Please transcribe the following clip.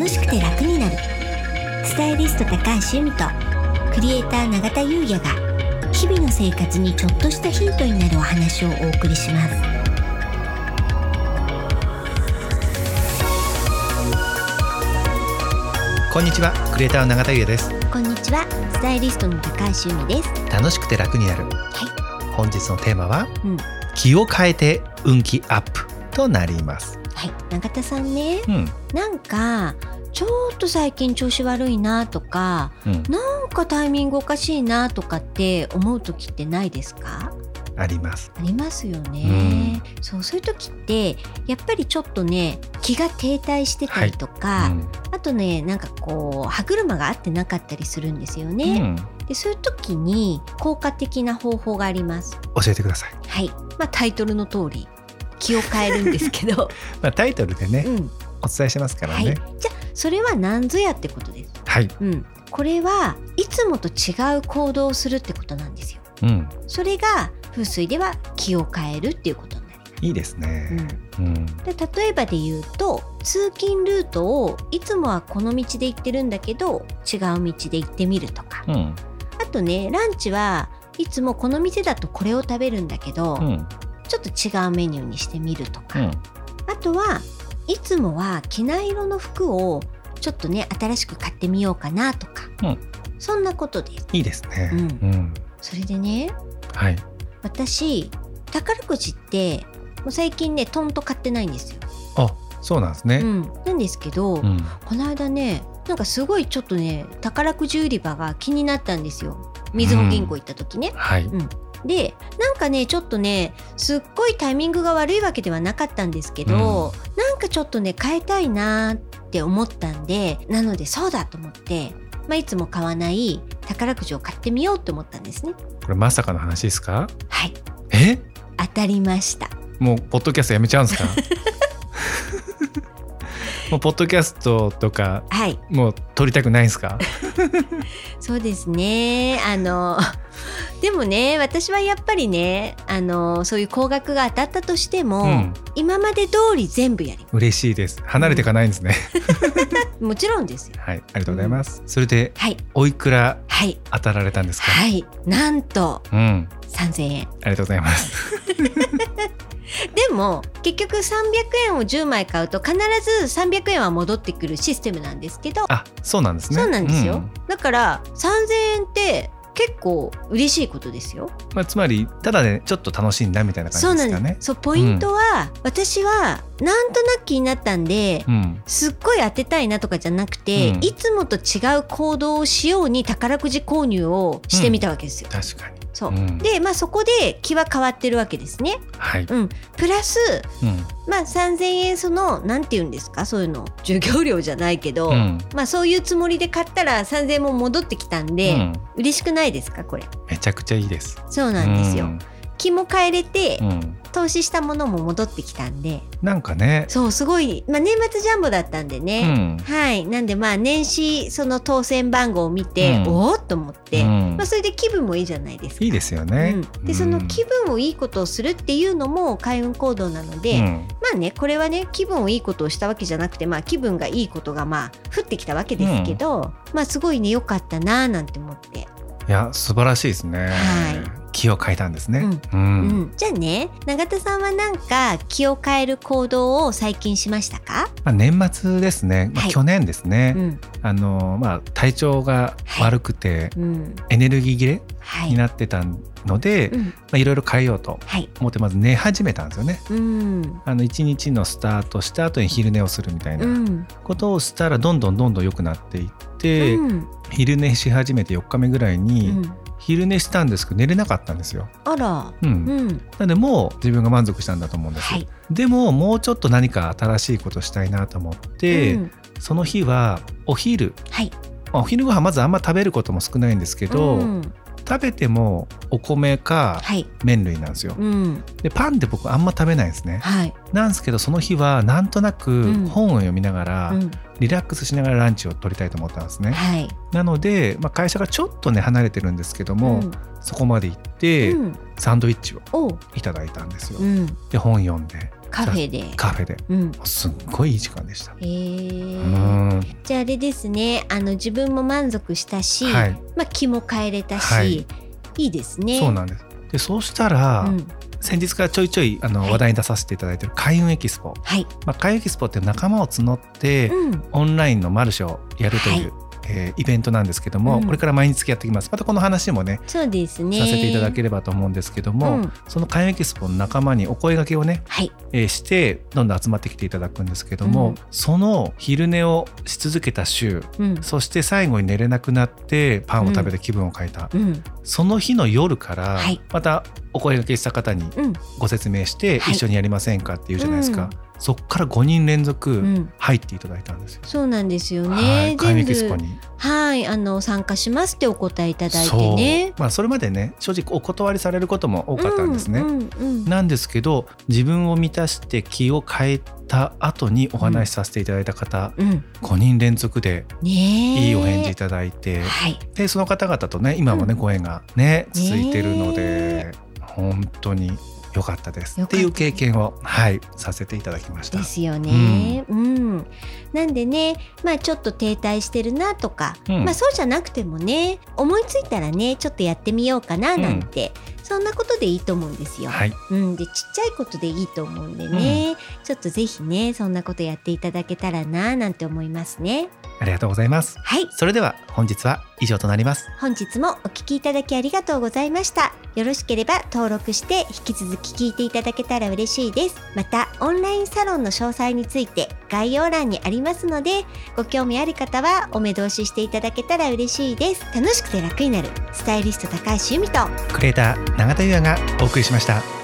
楽しくて楽になる。スタイリスト高橋由美とクリエイター永田優也が日々の生活にちょっとしたヒントになるお話をお送りします。こんにちはクリエイターの永田優也です。こんにちはスタイリストの高橋由美です。楽しくて楽になる。は本日のテーマは、うん。気を変えて運気アップとなりますはい永田さんね。うん。なんかちょっと最近調子悪いなとかうん。なんかタイミングおかしいなとかって思う時ってないですか？あります。ありますよね、そうそういう時ってやっぱりちょっとね気が停滞してたりとか、うん。あとねなんかこう歯車が合ってなかったりするんですようね、ん。でそういう時に効果的な方法があります。教えてください、はい。まあタイトルの通り気を変えるんですけど、まあ、タイトルでね、うん。お伝えしてますからはい。ねじゃあそれは何ぞやってことです。はい、うん。これはいつもと違う行動をするってことなんですよ。うん、それが風水では気を変えるっていうことになります。いいですね、うん。うん。で例えばで言うと通勤ルートをいつもはこの道で行ってるんだけど違う道で行ってみるとか。うん。あとねランチはいつもこの店だとこれを食べるんだけど、うんちょっと違うメニューにしてみるとか、うん。あとはいつもは着ない色の服をちょっとね新しく買ってみようかなとか、うん。そんなことです。いいですね。うん。うん。それでねはい。私宝くじってもう最近ねトンと買ってないんですよ、あそうなんですね。うん、なんですけど、うん。この間ねなんかすごいちょっとね宝くじ売り場が気になったんですよ。みずほ銀行行った時ね。はい、でなんかねちょっとねすっごいタイミングが悪いわけではなかったんですけど、なんかちょっとね変えたいなって思ったんでなのでそうだと思って、まあ、いつも買わない宝くじを買ってみようって思ったんですね。これまさかの話ですか？はい。え？当たりました。もうポッドキャストやめちゃうんですか？もうポッドキャストとかはい。もう撮りたくないんですか？そうですね。あのでもね私はやっぱりねあのそういう高額が当たったとしても、うん。今まで通り全部やり嬉しいです。離れていかないんですね、もちろんですよ。はいありがとうございます、それではい。おいくらはい。当たられたんですか、はい。なんとうん。3000円ありがとうございます。でも結局300円を10枚買うと必ず300円は戻ってくるシステムなんですけど、あそうなんですね。そうなんですよ、ん。だから3000円って結構嬉しいことですよ。まあ、つまりただでちょっと楽しんだみたいな感じですかね。そうポイントは、私はなんとなく気になったんで、うん。すっごい当てたいなとかじゃなくて、うん。いつもと違う行動をしように宝くじ購入をしてみたわけですよ。確かにそう。うん。でまあそこで気は変わってるわけですね。はい、うん、プラスうん。まあ3,000円そのなんて言うんですか？そういうの。授業料じゃないけど、うん。まあそういうつもりで買ったら3,000円も戻ってきたんで、うん。嬉しくないですか？これ。めちゃくちゃいいです。そうなんですよ。うん気も変えれて、うん。投資したものも戻ってきたんで。なんかね。そうすごい、まあ、年末ジャンボだったんでうね、ん。はい。なんでまあ年始その当選番号を見て、うん。おおっと思って、うん。まあ、それで気分もいいじゃないですか。いいですよね、うん、でその気分をいいことをするっていうのも開運行動なので、うん。まあねこれはね気分をいいことをしたわけじゃなくてまあ気分がいいことがまあ降ってきたわけですけど、まあすごいね良かったなーなんて思って、いや素晴らしいですね、は気を変えたんですね、ううん。ん。じゃあね永田さんはなんか気を変える行動を最近しましたか、まあ、年末ですね、まあはい。去年ですね、うん。あのまあ体調が悪くて、うん、エネルギー切れはい。になってたので、いろいろ変えようとはい。思ってまず寝始めたんですよね。うん。あの1日のスタートした後に昼寝をするみたいなうん。ことをしたらどんどんどんどん良くなっていって、うん。昼寝し始めて4日目ぐらいに、うん昼寝したんですけど寝れなかったんですよ。あら。うん。うん。なのでもう自分が満足したんだと思うんです、はい。でももうちょっと何か新しいことしたいなと思って、うん。その日はお昼、はい。まあお昼ご飯まずあんま食べることも少ないんですけど、うん。食べてもお米かはい。麺類なんですよ。うん。でパンって僕あんま食べないんですね。はい。なんですけどその日はなんとなくうん。本を読みながら、うんリラックスしながらランチを取りたいと思ったんですね。はいなので、まあ、会社がちょっとね離れてるんですけども、うんそこまで行って、うんサンドイッチをいただいたんですよ。うんで本読んでカフェで。カフェでうん。すっごいいい時間でした。えーうんじゃああれですね。あの自分も満足したし、はいまあ気も変えれたし、はいい、いですね。そうなんですでそうしたら、うん先日からちょいちょいあの、はい話題に出させていただいている開運エキスポ、はい。まあ、開運エキスポって仲間を募って、うん。オンラインのマルシェをやるという、えーイベントなんですけども、うんこれから毎日やっていきますまたこの話もねそうですね。させていただければと思うんですけども、うんその開運エキスポの仲間にお声掛けをね、はい。えーしてどんどん集まってきていただくんですけども、うんその昼寝をし続けた週うん。そして最後に寝れなくなってパンを食べて気分を変えた、うん。その日の夜からはいまたお声掛けした方にうん。ご説明してはい一緒にやりませんかっていうじゃないですか、うんそっから5人連続うん。入っていただいたんですよ。そうなんですよはね。全部はいあの参加しますってお答えいただいてね。まあそれまでね正直お断りされることも多かったんですね。うんうんうんなんですけど自分を満たして気を変えた後にお話しさせていただいた方、うん。5人連続でいいお返事いただいて、はい。でその方々とね今もね、うんご縁がね続いてるのねで本当に良かったですっていう経験をはいさせていただきましたで。すよね。うん。なんでね、まあちょっと停滞してるなとか、うんまあそうじゃなくてもね、思いついたらね、ちょっとやってみようかななんて、そんなことでいいと思うんですよ。はい、うん、でちっちゃいことでいいと思うんでね、ちょっとぜひねそんなことやっていただけたらななんて思いますね。ありがとうございます。はい。それでは本日は以上となります。本日もお聞きいただきありがとうございました。よろしければ登録して引き続き聞いていただけたら嬉しいです。またオンラインサロンの詳細について概要欄にありますのでご興味ある方はお目通ししていただけたら嬉しいです。楽しくて楽になる。スタイリスト高橋由美と。クリエイター永田優也がお送りしました。